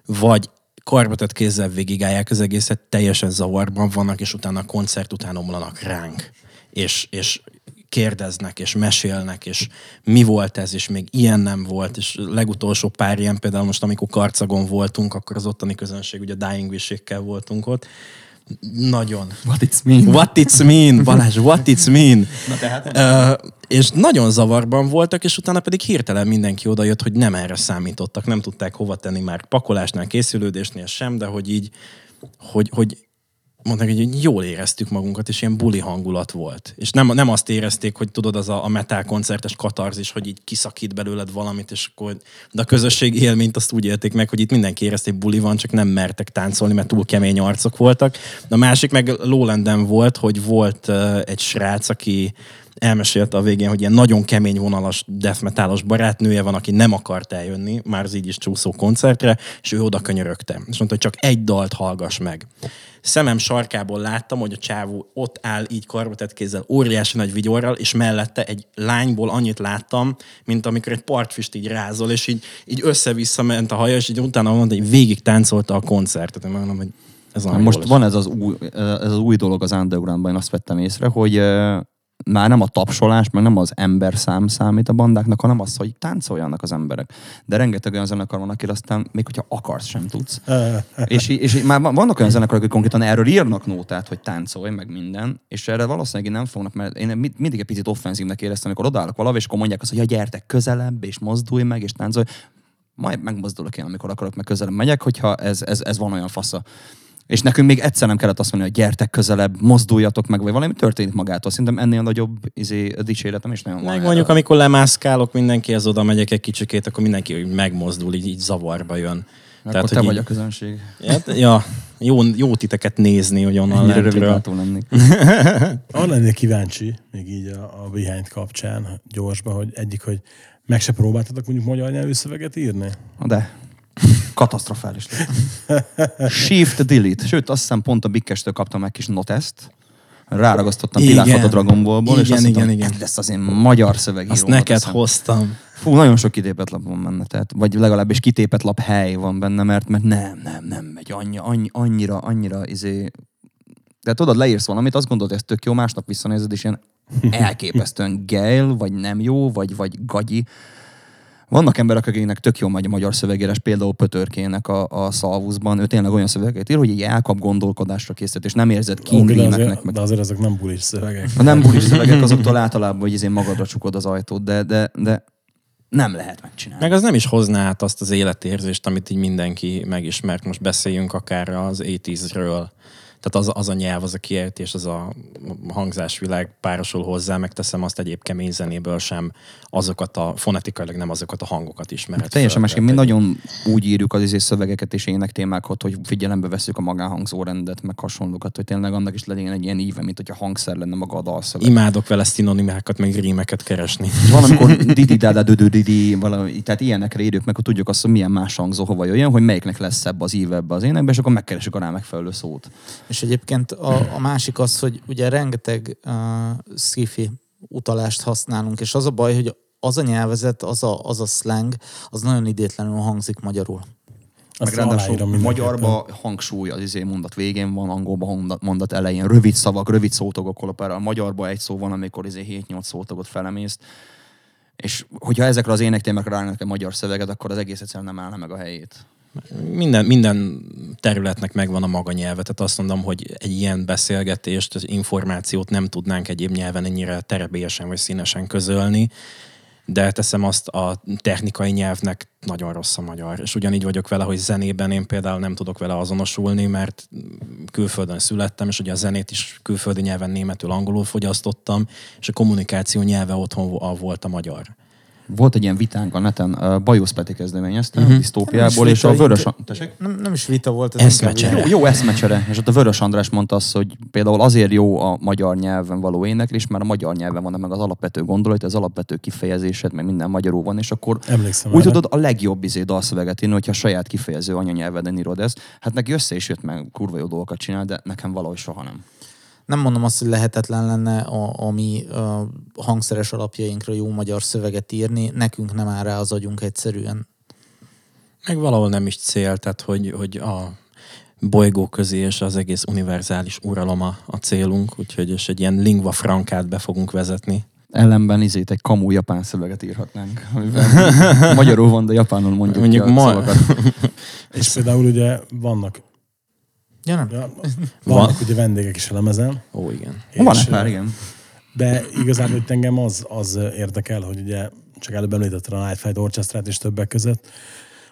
vagy karbatett kézzel végigálják az egészet, teljesen zavarban vannak, és utána a koncert után omlanak ránk. És, és kérdeznek, és mesélnek, és mi volt ez, és még ilyen nem volt, és legutolsó pár ilyen, például most, amikor Karcagon voltunk, akkor az ottani közönség, ugye Dying wish volt ott, nagyon. What it's mean? What it's mean, Balázs, what it's mean. Na tehát, Uh, és nagyon zavarban voltak, és utána pedig hirtelen mindenki odajött, hogy nem erre számítottak, nem tudták hova tenni már pakolásnál, készülődésnél sem, de hogy így, hogy, hogy mondták, hogy jól éreztük magunkat, és ilyen buli hangulat volt. És nem, nem azt érezték, hogy tudod, az a, a metal koncertes katarzis, hogy így kiszakít belőled valamit, és akkor, de a közösség élményt azt úgy élték meg, hogy itt mindenki érezte, hogy buli van, csak nem mertek táncolni, mert túl kemény arcok voltak. De a másik meg Lowlanden volt, hogy volt uh, egy srác, aki elmesélte a végén, hogy ilyen nagyon kemény vonalas death metalos barátnője van, aki nem akart eljönni, már az így is csúszó koncertre, és ő oda könyörögte. És mondta, hogy csak egy dalt hallgass meg. Szemem sarkából láttam, hogy a csávó ott áll így karbatett kézzel, óriási nagy vigyorral, és mellette egy lányból annyit láttam, mint amikor egy partfist így rázol, és így, így össze-vissza ment a haja, és így utána mondta, hogy végig táncolta a koncertet. Én mondom, hogy ez olyan most van ez az, új, ez az új dolog az undergroundban, én azt vettem észre, hogy már nem a tapsolás, meg nem az ember szám számít a bandáknak, hanem az, hogy táncoljanak az emberek. De rengeteg olyan zenekar van, akire aztán még hogyha akarsz, sem tudsz. és, és már vannak olyan zenekarok, akik konkrétan erről írnak nótát, hogy táncolj, meg minden, és erre valószínűleg nem fognak, mert én mi- mindig egy picit offenzívnek éreztem, amikor odállok valahol, és akkor mondják azt, hogy ja, gyertek közelebb, és mozdulj meg, és táncolj. Majd megmozdulok én, amikor akarok, meg közelebb megyek, hogyha ez, ez, ez van olyan fasza. És nekünk még egyszer nem kellett azt mondani, hogy gyertek közelebb, mozduljatok meg, vagy valami történik magától. Szerintem ennél nagyobb izé, dicséretem is nagyon van. Meg erre. mondjuk, amikor lemászkálok mindenkihez oda megyek egy kicsikét, akkor mindenki hogy megmozdul, így, így zavarba jön. Akkor te hogy vagy így- a közönség. Ja, ja, jó, jó titeket nézni, hogy onnan Ennyire lentről. lennék. Arra lennék kíváncsi, még így a, a behind kapcsán gyorsba, hogy egyik, hogy meg se próbáltatok mondjuk magyar nyelvű szöveget írni? De katasztrofális lett. Shift Delete. Sőt, azt hiszem pont a Bikkestől kaptam meg kis notest. Ráragasztottam Igen. A Dragon Ballból, és Igen, azt igen, igen. ez lesz az én magyar szövegíró. Azt neked hoztam. Fú, nagyon sok kitépet lap van benne, tehát, vagy legalábbis kitépet lap hely van benne, mert, mert nem, nem, nem megy annyi, annyi, annyira, annyira izé... De tudod, leírsz valamit, azt gondolod, hogy ez tök jó, másnap visszanézed, és ilyen elképesztően geil, vagy nem jó, vagy, vagy gagyi. Vannak emberek, akiknek tök jó megy a magyar szövegírás, például Pötörkének a, a Szalvuszban. Ő tényleg olyan szövegeket ír, hogy így elkap gondolkodásra készít, és nem érzed Oké, de, kínrímeknek. azért, Meg... de azért ezek nem bulis szövegek. A nem bulis szövegek azoktól általában, hogy izé magadra csukod az ajtót, de, de, de nem lehet megcsinálni. Meg az nem is hozná át azt az életérzést, amit így mindenki megismert. Most beszéljünk akár az 80 Tehát az, az a nyelv, az a kiejtés, az a hangzásvilág párosul hozzá, megteszem azt egyéb kemény zenéből sem azokat a, fonetikailag nem azokat a hangokat ismered. Teljesen föl. másképp. Mi nagyon úgy írjuk az izé szövegeket és ének témákat, hogy figyelembe veszük a magánhangzórendet, meg hasonlókat, hogy tényleg annak is legyen egy ilyen íve, mint hogyha hangszer lenne maga a dalszöveg. Imádok vele szinonimákat, meg rímeket keresni. És van, amikor didi dada dödö didi, valami, tehát ilyenekre írjuk meg, hogy tudjuk azt, hogy milyen más hangzó hova jöjjön, hogy melyiknek lesz szebb az íve ebbe az énekbe, és akkor megkeresünk a rá megfelelő szót. És egyébként a, a másik az, hogy ugye rengeteg uh, sci utalást használunk, és az a baj, hogy az a nyelvezet, az a, az a slang, az nagyon idétlenül hangzik magyarul. Meg Azt ráadásul aláírom mindenképpen. magyarba hangsúly az izé mondat végén van, angolba mondat, elején, rövid szavak, rövid szótagok operáll. A magyarba egy szó van, amikor izé 7-8 szótagot felemész. És hogyha ezekre az énektémákra ráállnak egy magyar szöveget, akkor az egész egyszerűen nem állna meg a helyét. Minden, minden területnek megvan a maga nyelve, tehát azt mondom, hogy egy ilyen beszélgetést, az információt nem tudnánk egyéb nyelven ennyire terebélyesen vagy színesen közölni. de teszem azt a technikai nyelvnek nagyon rossz a magyar. És ugyanígy vagyok vele, hogy zenében én például nem tudok vele azonosulni, mert külföldön születtem, és ugye a zenét is külföldi nyelven németül, angolul fogyasztottam, és a kommunikáció nyelve otthon volt a magyar. Volt egy ilyen vitánk a neten, Bajusz Peti kezdeményezte, uh-huh. disztópiából, és a Vörös... Tessék? Nem, nem is vita volt, ez Eszmecsere. Jó, jó eszmecsere. És ott a Vörös András mondta azt, hogy például azért jó a magyar nyelven való éneklés, mert a magyar nyelven van meg az alapvető gondolat, az alapvető kifejezésed, meg minden magyarul van, és akkor Emlékszem úgy erre. tudod a legjobb izé dalszöveget írni, hogyha a saját kifejező anyanyelveden írod ezt. Hát neki össze is jött meg, kurva jó dolgokat csinál, de nekem valahogy soha nem. Nem mondom azt, hogy lehetetlen lenne a, a mi a hangszeres alapjainkra jó magyar szöveget írni, nekünk nem áll rá az agyunk egyszerűen. Meg valahol nem is cél, tehát hogy, hogy a bolygó közé és az egész univerzális uralom a, a célunk, úgyhogy és egy ilyen lingua francát be fogunk vezetni. Ellenben izét egy kamu japán szöveget írhatnánk, magyarul van, de japánul mondjuk, Mondjuk ki a ma- szavakat. És például ugye vannak, Ja, nem? ja, vannak ugye vendégek is a lemezen. Ó, igen. Van és, egy pár, igen. De igazából itt engem az, az érdekel, hogy ugye csak előbb említetted a Night Flight Orchestrát is többek között,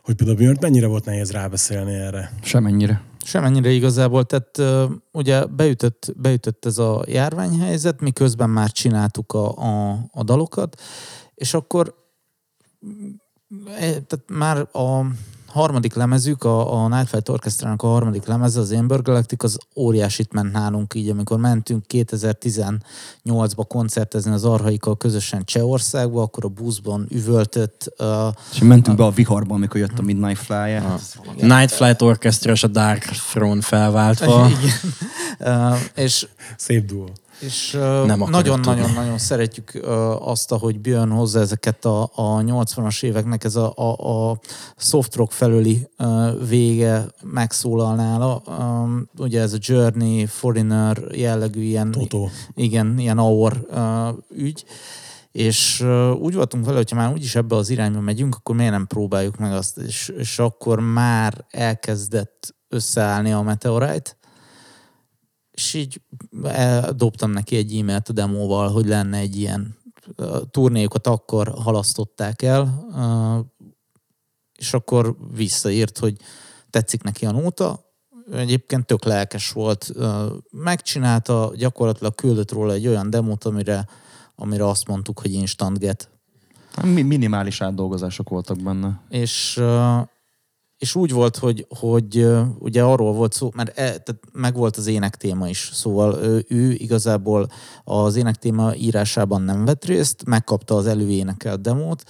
hogy például Björnt mennyire volt nehéz rábeszélni erre. Semennyire. Semennyire igazából, tehát ugye beütött, beütött ez a járványhelyzet, miközben már csináltuk a, a, a dalokat, és akkor e, tehát már a harmadik lemezük, a, a Night Flight Orchestrának a harmadik lemeze, az Amber Galactic, az óriásit ment nálunk így, amikor mentünk 2018-ba koncertezni az Arhaikkal közösen Csehországba, akkor a buszban üvöltött uh, És mentünk be a viharba, amikor jött a Midnight Fly. A Night Flight Orchestra és a Dark Throne felváltva. Igen. Uh, és Szép duó. És nagyon-nagyon-nagyon szeretjük azt, ahogy Björn hozza ezeket a, a 80-as éveknek ez a, a, a soft rock felőli vége megszólal nála. Ugye ez a Journey, Foreigner jellegű ilyen, Totó. igen, ilyen aor ügy. És úgy voltunk vele, hogyha már úgyis ebbe az irányba megyünk, akkor miért nem próbáljuk meg azt? És, és akkor már elkezdett összeállni a Meteorite, és így dobtam neki egy e-mailt a demóval, hogy lenne egy ilyen turnéjukat akkor halasztották el, és akkor visszaírt, hogy tetszik neki a nóta, egyébként tök lelkes volt, megcsinálta, gyakorlatilag küldött róla egy olyan demót, amire, amire azt mondtuk, hogy instant get. Mi- Minimális átdolgozások voltak benne. és, és úgy volt, hogy, hogy ugye arról volt szó, mert e, tehát meg volt az énektéma is, szóval ő, ő igazából az énektéma írásában nem vett részt, megkapta az előénekelt demót,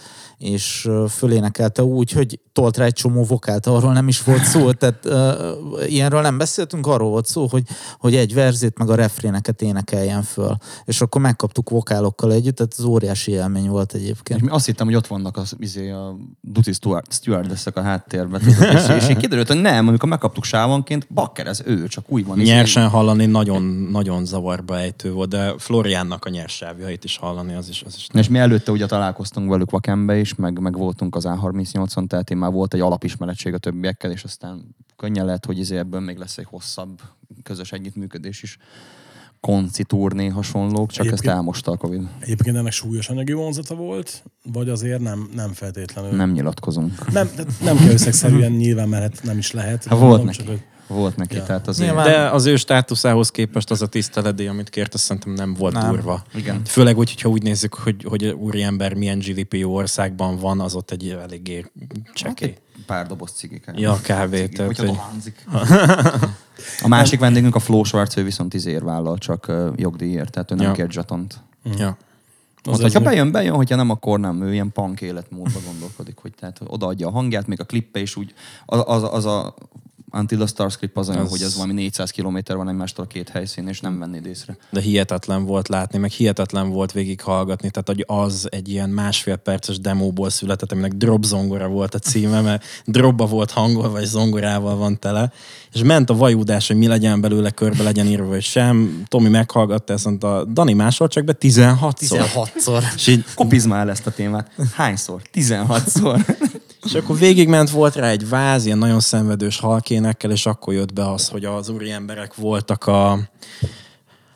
és fölénekelte úgy, hogy tolt rá egy csomó vokált, arról nem is volt szó, tehát uh, ilyenről nem beszéltünk, arról volt szó, hogy, hogy egy verzét meg a refréneket énekeljen föl, és akkor megkaptuk vokálokkal együtt, tehát az óriási élmény volt egyébként. És mi azt hittem, hogy ott vannak az, izé, a Duty Steward, stewardessek a háttérben. És, és így kiderült, hogy nem, amikor megkaptuk sávonként, bakker, ez ő, csak úgy van. izé. Nyersen hallani nagyon, nagyon zavarba ejtő volt, de Floriánnak a nyersávjait is hallani, az is, az is És mi előtte ugye találkoztunk velük Vakembe is, meg, meg voltunk az A38-on, tehát én már volt egy alapismerettség a többiekkel, és aztán könnyen lehet, hogy izé ebből még lesz egy hosszabb közös együttműködés is. Konci turné hasonlók, csak ezt Egyébként- elmosta a Covid. Egyébként ennek súlyos anyagi vonzata volt, vagy azért nem, nem feltétlenül. Nem nyilatkozunk. Nem, nem kell összegszerűen nyilván, mert hát nem is lehet. Hát volt neki. csak, hogy Volt neki, Ja. tehát azért... Nyilván- De az ő státuszához képest az a tiszteledély, amit kért, azt szerintem nem volt Nem. durva. Igen. Főleg úgy, hogyha úgy nézzük, hogy, hogy úriember milyen GDP országban van, az ott egy eléggé csekély. Pár doboz cigik. Ja, kávé, tehát, hogy-. A másik vendégünk a Fló Schwarz, ő viszont izér vállal, csak jogdíjért, tehát ő nem Ja. kért zsatont. Ja. Mondta, hogyha bejön, bejön, hogyha nem, akkor nem. Ő ilyen punk életmódban gondolkodik, hogy tehát hogy odaadja a hangját, még a klippe is úgy, az, az, az a Until the Stars klip az olyan, Az- hogy ez valami 400 km van egymástól a két helyszín, és nem vennéd észre. de hihetetlen volt látni, meg hihetetlen volt végighallgatni, tehát hogy az egy ilyen másfél perces demóból született, aminek drop zongora volt a címe, mert dropba volt hangolva, vagy zongorával van tele, és ment a vajúdás, hogy mi legyen belőle, körbe legyen írva, vagy sem. Tomi meghallgatta, ezt mondta, Dani máshol csak be 16-szor. 16-szor. És így Kopizd már ezt a témát. Hányszor? 16-szor. És akkor végigment, volt rá egy váz, ilyen nagyon szenvedős halkénekkel, és akkor jött be az, hogy az úri emberek voltak a,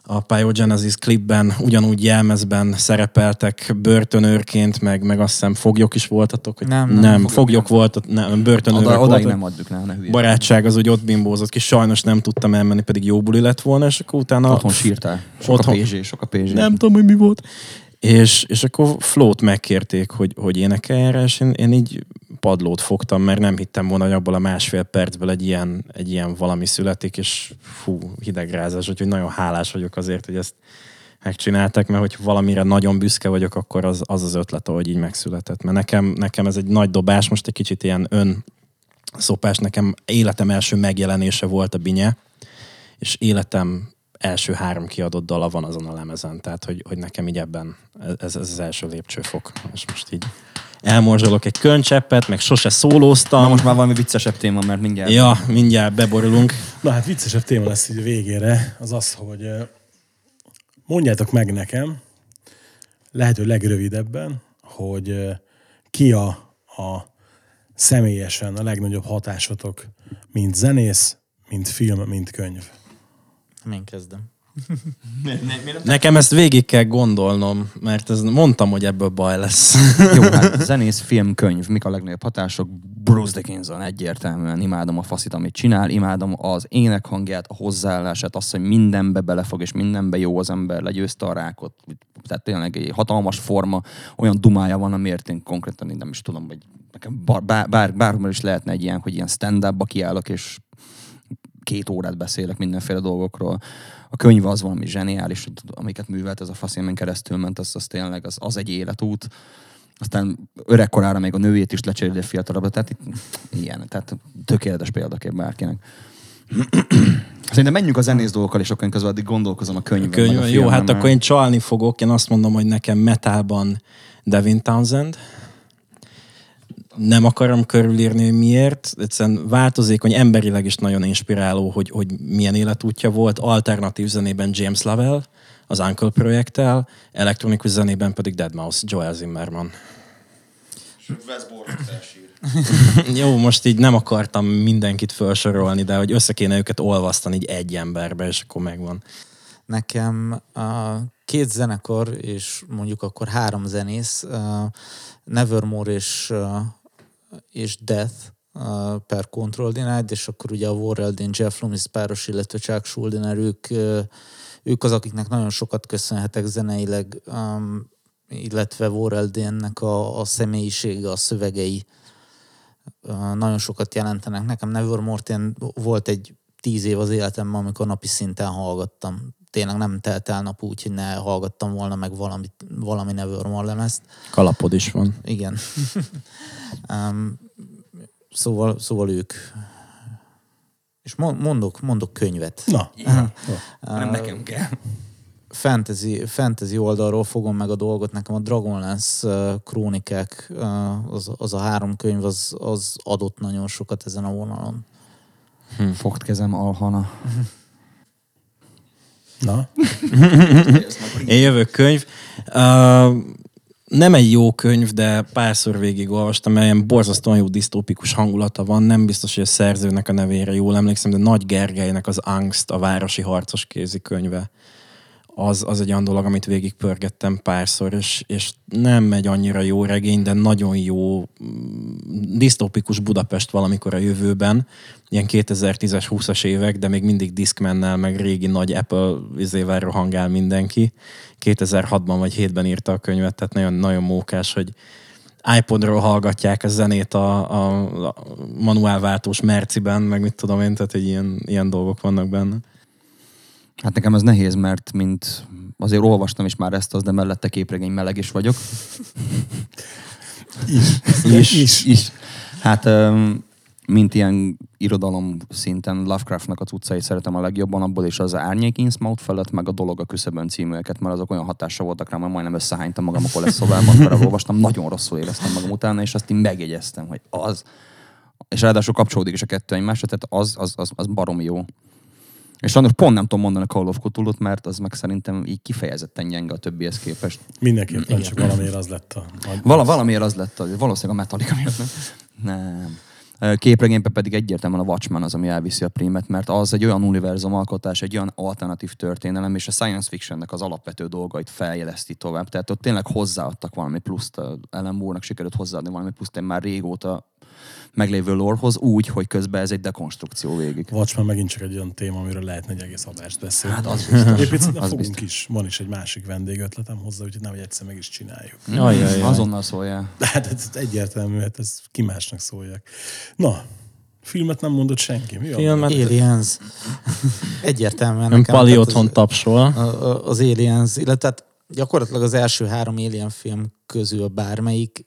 a Pyogenesis klipben ugyanúgy jelmezben szerepeltek börtönőrként, meg, meg azt hiszem foglyok is voltatok. Hogy Nem, nem, nem foglyok foglyok nem, börtönőrök Oda, odaig nem adjuk le, ne hülye. Barátság az úgy ott bimbózott ki, sajnos nem tudtam elmenni, pedig jó buli lett volna, és akkor utána... Otthon sírtál. Sok Otthon. a PZ, sok a PZ. Nem tudom, hogy mi volt. És, és akkor Flót megkérték, hogy, hogy énekeljen rá, és én, én így padlót fogtam, mert nem hittem volna, hogy abból a másfél percből egy ilyen, egy ilyen valami születik, és fú, hidegrázás, úgyhogy nagyon hálás vagyok azért, hogy ezt megcsináltak, mert hogy valamire nagyon büszke vagyok, akkor az az, az ötlet, ahogy így megszületett. Mert nekem, nekem ez egy nagy dobás, most egy kicsit ilyen ön szopás, nekem életem első megjelenése volt a Binye, és életem első három kiadott dala van azon a lemezen, tehát hogy, hogy nekem így ebben ez, ez az első lépcsőfok, és most így elmorzsolok egy könycseppet, meg sose szólóztam. Na most már valami viccesebb téma, mert mindjárt... Ja, mindjárt beborulunk. Na hát viccesebb téma lesz így a végére, az az, hogy mondjátok meg nekem, lehető legrövidebben, hogy ki a, a személyesen a legnagyobb hatásotok, mint zenész, mint film, mint könyv. Nem én kezdem. Nekem ezt végig kell gondolnom, mert ez, mondtam, hogy ebből baj lesz. Jó, hát zenész, film, könyv, mik a legnagyobb hatások? Bruce Dickinson egyértelműen imádom a faszit, amit csinál, imádom az énekhangját, a hozzáállását, azt, hogy mindenbe belefog, és mindenbe jó az ember, legyőzte a rákot. Tehát tényleg egy hatalmas forma, olyan dumája van, amiért én konkrétan én nem is tudom, hogy nekem bár, bár, bár, bármilyen is lehetne egy ilyen, hogy ilyen stand-upba kiállok, és két órát beszélek mindenféle dolgokról. A könyv az valami zseniális, amiket művelt ez a faszilmen keresztül ment, az, az tényleg az, az egy életút. Aztán öregkorára még a nőjét is lecseréli fiatalabbra, tehát itt, ilyen, tehát tökéletes példakép bárkinek. Szerintem menjünk a zenész dolgokkal, és akkor közben addig gondolkozom a könyvben. Könyv, jó, filmen, hát mert- akkor én csalni fogok. Én azt mondom, hogy nekem metalban Devin Townsend. Nem akarom körülírni, hogy miért. Egyszerűen változékony, emberileg is nagyon inspiráló, hogy, hogy milyen életútja volt. Alternatív zenében James Lovell, az Uncle projekttel, elektronikus zenében pedig Deadmau5, Joel Zimmerman. Jó, most így nem akartam mindenkit felsorolni, de hogy össze kéne őket olvasztani így egy emberbe, és akkor megvan. Nekem a két zenekar, és mondjuk akkor három zenész, Nevermore és, és Death uh, per Control Denied, és akkor ugye a Warrell Dean Jeff Loomis páros, illetve Chuck Schuldiner, ők, uh, ők az, akiknek nagyon sokat köszönhetek zeneileg, um, illetve Warrell Deannek a, a személyisége, a szövegei uh, nagyon sokat jelentenek. Nekem Nevermore én volt egy tíz év az életemben, amikor napi szinten hallgattam. Tényleg nem telt el nap úgy, hogy ne hallgattam volna meg valami, valami Nevermore lemezt. Kalapod is van. Igen. um, szóval, szóval ők. És mo- mondok, mondok könyvet. Na, Nem nekem kell. fantasy, fantasy oldalról fogom meg a dolgot. Nekem a Dragonlance uh, krónikák, uh, az, az a három könyv, az, az adott nagyon sokat ezen a vonalon. Fogd kezem alhana. na. Én jövök könyv. Uh, nem egy jó könyv, de párszor végigolvastam, mert ilyen borzasztóan jó disztópikus hangulata van. Nem biztos, hogy a szerzőnek a nevére jól emlékszem, de Nagy Gergelynek az Angst, a városi harcos kézikönyve. Az, az egy olyan dolog, amit végigpörgettem párszor, és, és nem megy annyira jó regény, de nagyon jó mm, disztópikus Budapest valamikor a jövőben, ilyen 2010-es, 20-as évek, de még mindig Discmannel, meg régi nagy Apple izével rohangál mindenki. 2006-ban vagy 7-ben írta a könyvet, tehát nagyon, nagyon mókás, hogy iPodról hallgatják a zenét a, a, a manuálváltós Merciben, meg mit tudom én, tehát egy ilyen, ilyen dolgok vannak benne. Hát nekem ez nehéz, mert mint azért olvastam is már ezt, az, de mellette képregény meleg is vagyok. Is. Is. is. Hát, mint ilyen irodalom szinten Lovecraftnak a cuccait szeretem a legjobban, abból is az Árnyék Innsmouth felett, meg a Dolog a küszöbön címűeket, mert azok olyan hatása voltak rám, hogy majdnem összehánytam magam a lesz szobában, amikor olvastam, nagyon rosszul éreztem magam utána, és azt én megjegyeztem, hogy az. És ráadásul kapcsolódik is a kettő egymásra, tehát az, az, az, az barom jó. És sajnos pont nem tudom mondani a Call of Cthulhu-t, mert az meg szerintem így kifejezetten gyenge a többihez képest. Mindenképpen csak valamiért az lett a... a Vala, valamiért az lett, az, valószínűleg a Metallica miatt, nem? Nem. Képregényben pedig egyértelműen a Watchmen az, ami elviszi a prímet, mert az egy olyan univerzum alkotás, egy olyan alternatív történelem, és a science fictionnek az alapvető dolgait feljeleszti tovább. Tehát ott tényleg hozzáadtak valami pluszt, a Ellen Moore-nak sikerült hozzáadni valami pluszt egy már régóta meglévő lorhoz úgy, hogy közben ez egy dekonstrukció végig. Watchmen megint csak egy olyan téma, amiről lehetne egy egész adást beszélni. Hát az biztos. Szerintem Az fogunk biztos. is. Van is egy másik vendégötletem hozzá, úgyhogy nem, hogy egyszer meg is csináljuk. Ajajaj. Azonnal szóljál. De hát ez egyértelmű, hát ez ki másnak szóljak. Na, filmet nem mondott senki. Mi a Filmet- Aliens. Egyértelműen Nem nekem, Pali otthon az, tapsol. az Aliens, illetve gyakorlatilag az első három Alien film közül bármelyik,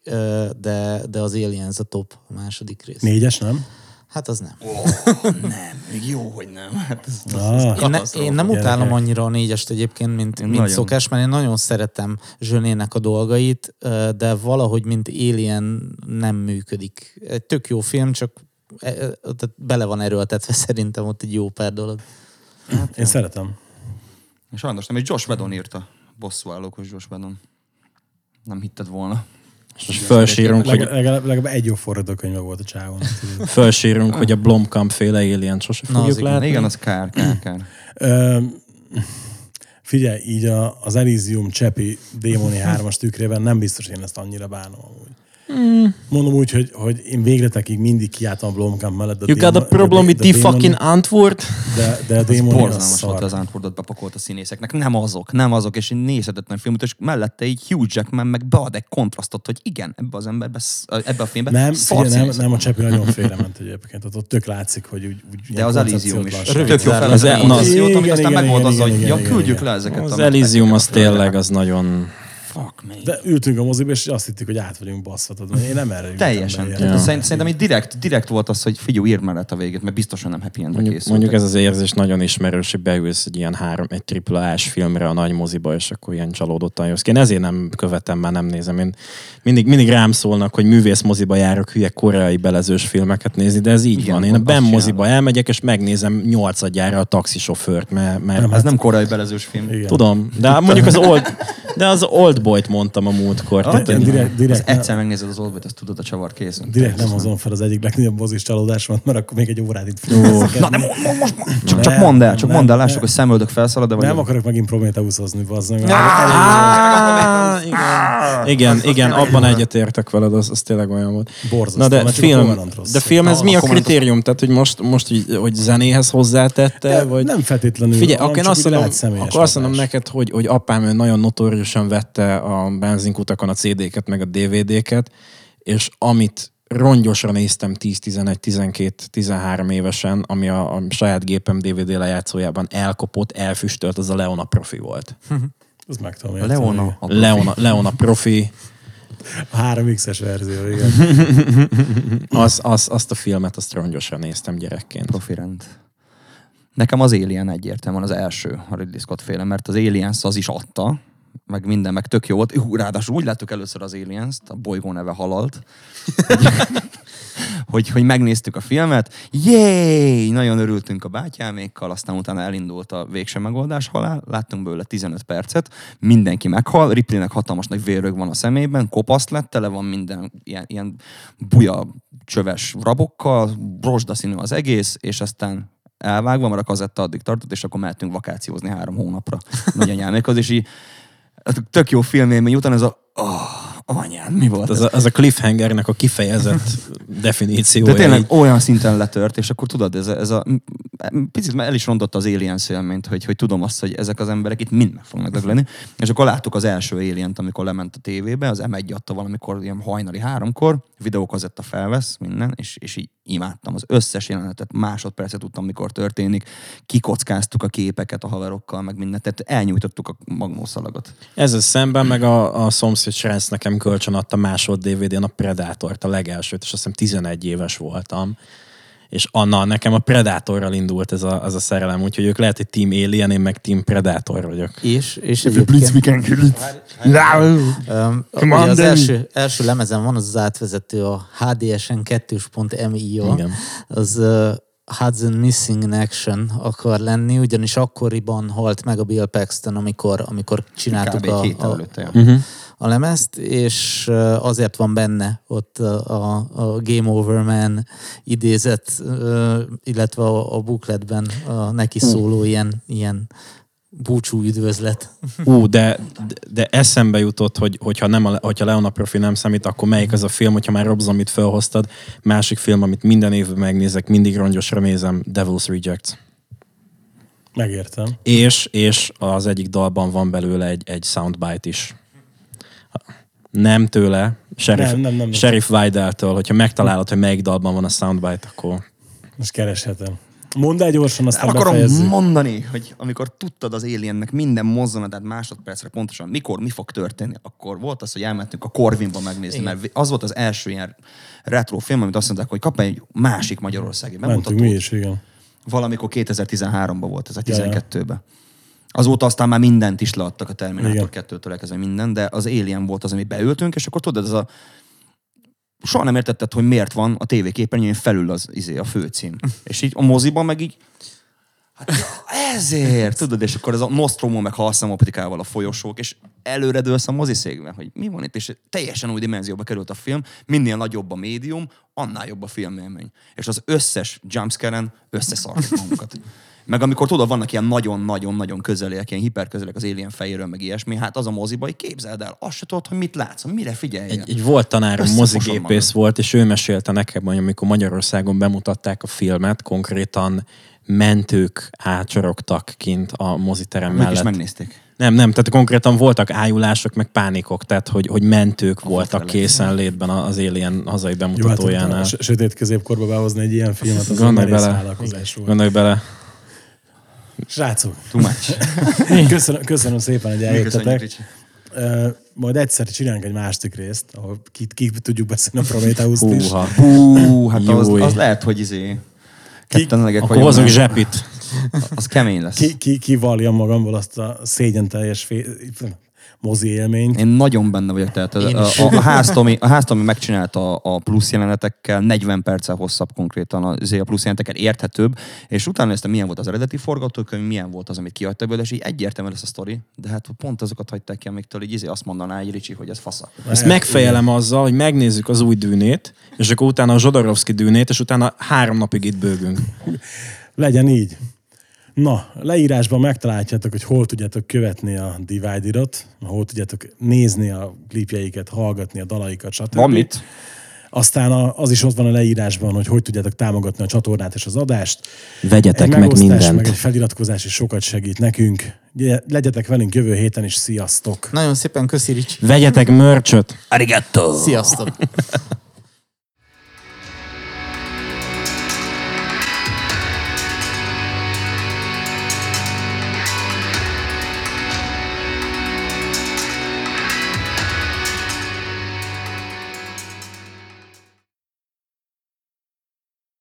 de, de az Aliens a top a második rész. Négyes, nem? Hát az nem. Nem, még jó, hogy nem. Hát ez, Ah, Én, ne, én nem utálom gyerekek. annyira a négyest egyébként, mint, mint nagyon. szokás, mert én nagyon szeretem Zsönének a dolgait, de valahogy, mint Alien nem működik. Egy tök jó film, csak e- e- bele van erőltetve szerintem ott egy jó pár dolog. Én szeretem. Sajnos nem, és Josh Whedon írta. Bosszúállókos Josh Whedon. Nem hitted volna. És most felsírunk, hogy, Legalább, legalább, egy jó forradókönyve volt a csávon. felsírunk, hogy a Blomkamp féle alien sose Na, az fogjuk igen. látni. Igen, az kár, kár, kár. Ö, figyelj, így a, az Elysium Csepi démoni hármas tükrében nem biztos, hogy én ezt annyira bánom amúgy. Mondom úgy, hogy, hogy én végletekig mindig kiálltam a Blomkamp mellett. de You got a démon- problem with the fucking Antwoord? De, de a az borzalmas volt az Antwoordot bepakolt a színészeknek. Nem azok, nem azok, és egy nézhetetlen film, és mellette egy Hugh Jackman meg bead egy kontrasztot, hogy igen, ebbe az emberbe, ebbe a filmbe Nem, figyelj, nem, nem, a. Csepi nagyon félrement egyébként. Ott, ott tök látszik, hogy úgy, úgy De az Elysium is. Tök jó fel Az az igen, küldjük igen. le ezeket. Az a Elysium megfektetett az földre. tényleg az nagyon... Fuck me. De ültünk a moziba, és azt hittük, hogy át vagyunk baszva. tudod, Én nem erre Teljesen. be, Ja. Szerint, szerintem így direkt, direkt volt az, hogy figyelj, írd mellett a végét, mert biztosan nem happy endre Mondjuk, mondjuk ez az érzés nagyon ismerős, hogy beülsz egy ilyen három, egy tripla A-s filmre a nagy moziba, és akkor ilyen csalódottan jössz ki. Én ezért nem követem, már nem nézem. Én mindig, mindig rám szólnak, hogy művész moziba járok hülye koreai belezős filmeket nézni, de ez így Igen, van. Én a Ben moziba elmegyek, és megnézem nyolcadjára a taxisofőrt, mert, mert Ez nem korai belezős film. Igen. Tudom, de mondjuk az old, de az old boy-t mondtam a múltkor. Ah, tehát, direkt, Az direkt, nem, egyszer megnézed az Oldboy-t, azt tudod, a csavar kész. direkt nem hozom fel az egyik legnagyobb mozis csalódásomat, mert akkor még egy órát itt veszekedni. Na de mo- mo- most, csak, csak mondd el, csak mondd el, lássuk, hogy szemöldök felszalad, de vagy Nem akarok megint Prometheushozni. Á, igen, igen, igen, abban egyetértek veled, az, az tényleg olyan volt. Borzasztó, Na de film, de film, ez mi a kritérium? Tehát, hogy most, most hogy, hogy zenéhez hozzátette, vagy... nem feltétlenül. Figyelj, akkor én azt mondom, neked, hogy, hogy apám nagyon notóriusan vette a benzinkutakon a CD-ket, meg a DVD-ket, és amit rongyosra néztem 10, 11, 12, 13 évesen, ami a, a saját gépem DVD lejátszójában elkopott, elfüstölt, az a Leona Profi volt. Az meg tudom érteni, Leona. igen. a profi. Leona, Leona Profi, A 3X-es verzió, igen. az, az, azt a filmet, azt rongyosra néztem gyerekként. Profi rend. Nekem az Alien egyértelműen az első, a Ridley Scott féle, mert az Aliens az is adta, meg minden, meg tök jó volt. Hú, ráadásul úgy láttuk először az Aliens-t, a bolygó neve halalt, hogy, hogy megnéztük a filmet, jéj, nagyon örültünk a bátyámékkal, aztán utána elindult a végső megoldás halál, láttunk belőle 15 percet, mindenki meghal, Ripleynek hatalmas nagy vérrög van a szemében, kopaszt lett, tele van minden ilyen, ilyen buja csöves rabokkal, rozsdaszínű az egész, és aztán elvágva, mert a kazetta addig tartott, és akkor mehetünk vakációzni három hónapra nagyanyámékhoz, és így tök jó filmélmény után ez a oh, anyád, mi volt Az ez? a, az a cliffhangernek a kifejezett definíciója. De tényleg így. olyan szinten letört, és akkor tudod, ez a, ez a picit el is rontotta az Alien élményt, hogy, hogy tudom azt, hogy ezek az emberek itt mind meg fognak dögleni. És akkor láttuk az első alien amikor lement a tévébe, az M1 adta valamikor ilyen hajnali háromkor, videókazetta felvesz, minden, és, és így imádtam az összes jelenetet, másodpercet tudtam, mikor történik, kikockáztuk a képeket a haverokkal, meg mindent, tehát elnyújtottuk a magnószalagot. Ezzel szemben meg a, a szomszéd srác nekem kölcsön adta másod DVD-n a Predátort, a legelsőt, és azt hiszem 11 éves voltam. És Anna, nekem a Predatorral indult ez a, ez a szerelem, úgyhogy ők lehet, hogy Team Alien, én meg Team Predator vagyok. És, és egyébként, um, az első, első lemezen van az az átvezető a HDSN 2.mi-val. Igen. Az uh, Hudson Missing in Action akar lenni, ugyanis akkoriban halt meg a Bill Paxton, amikor, amikor csináltuk Kb. a, a, előtte. ja. Uh-huh. A lemezt, és azért van benne ott a, a Game Over Man idézet, illetve a, a bookletben a neki szóló ilyen, ilyen búcsú üdvözlet. Ú, de, de eszembe jutott, hogy hogyha, nem a, hogyha Leona Profi nem számít, akkor melyik az a film, hogyha már Rob Zombie-t felhoztad, másik film, amit minden évben megnézek, mindig rongyosra nézem, Devil's Rejects. Megértem. És, és az egyik dalban van belőle egy, egy soundbite is. Nem tőle, Sheriff, Nem, nem, nem. Sheriff Weideltől, hogyha megtalálod, hogy melyik dalban van a soundbite, akkor Most kereshetem. Mondd el gyorsan, aztán El akarom befejezzük. mondani, hogy amikor tudtad az Aliennek minden mozzanatát másodpercre pontosan, mikor, mi fog történni, akkor volt az, hogy elmentünk a Corvinba megnézni, mert az volt az első ilyen retro film, amit azt mondták, hogy kap egy másik magyarországi Mentünk bemutatót. mi is, igen. Valamikor 2013-ban volt, ez a Ja, ja. 12-ben. Azóta aztán már mindent is leadtak a Terminator Igen. 2-től elkezdve minden, de az Alien volt az, amit beültünk, és akkor tudod, ez a soha nem értetted, hogy miért van a tévéképernyőn felül az izé, a főcím. és így a moziban meg így Hát ezért, tudod, és akkor ez a Nostromo meg halszem optikával a folyosók, és előre dőlsz a moziszékben, hogy mi van itt, és teljesen új dimenzióba került a film, minél nagyobb a médium, annál jobb a filmélmény. És az összes jumpscare-en összeszartuk magunkat. Meg amikor tudod, vannak ilyen nagyon-nagyon-nagyon közeliek, ilyen hiperközelek az Alien fejéről, meg ilyesmi, hát az a moziba, hogy képzeld el, azt se tudod, hogy mit látsz, mire figyelj. Egy, egy volt tanárom, mozigépész volt, és ő mesélte nekem, hogy amikor Magyarországon bemutatták a filmet, konkrétan mentők ácsorogtak kint a moziterem is mellett. megnézték. Nem, nem, tehát konkrétan voltak ájulások, meg pánikok, tehát hogy, hogy mentők voltak felett. készen létben az Alien hazai Jó, hát a bemutatójánál. sötét középkorba behozni egy ilyen filmet, az Gondolj bele. Gondolj bele. Srácok, Too much. köszönöm, köszönöm szépen, hogy eljöttetek. Majd egyszer csinálunk egy másik részt, ahol ki, ki tudjuk beszélni a Prometheus-t is. Húha. Bú, hát az, az, lehet, hogy izé... Ketten elegek Akkor hozunk zsepit. Az kemény lesz. Ki, ki, kivaljam magamból azt a szégyen teljes fé... mozi élményt. Én nagyon benne vagyok, tehát a, a, a, a, háztomi, a háztomi megcsinálta a, a plusz jelenetekkel, 40 perccel hosszabb konkrétan az a plusz jeleneteket érthetőbb, és utána néztem, milyen volt az eredeti forgatókönyv, milyen volt az, amit kihagytak belőle, és így egyértelmű lesz a sztori, de hát pont azokat hagyták ki, amiktől így izé azt mondaná egy Ricsi, hogy ez fasza. Ezt megfejelem azzal, hogy megnézzük az új dűnét, és akkor utána a Zsodorovszki dűnét, és utána három napig itt bőgünk. Legyen így. Na, leírásban megtaláljátok, hogy hol tudjátok követni a Divider-ot, hol tudjátok nézni a klipjeiket, hallgatni a dalaikat, stb. Van mit? Aztán a, az is ott van a leírásban, hogy hogy tudjátok támogatni a csatornát és az adást. Vegyetek egy meg mindent. meg egy feliratkozás is sokat segít nekünk. Legyetek velünk jövő héten is, sziasztok! Nagyon szépen köszi, Ricsi. Vegyetek mörcsöt! Arigato! Sziasztok!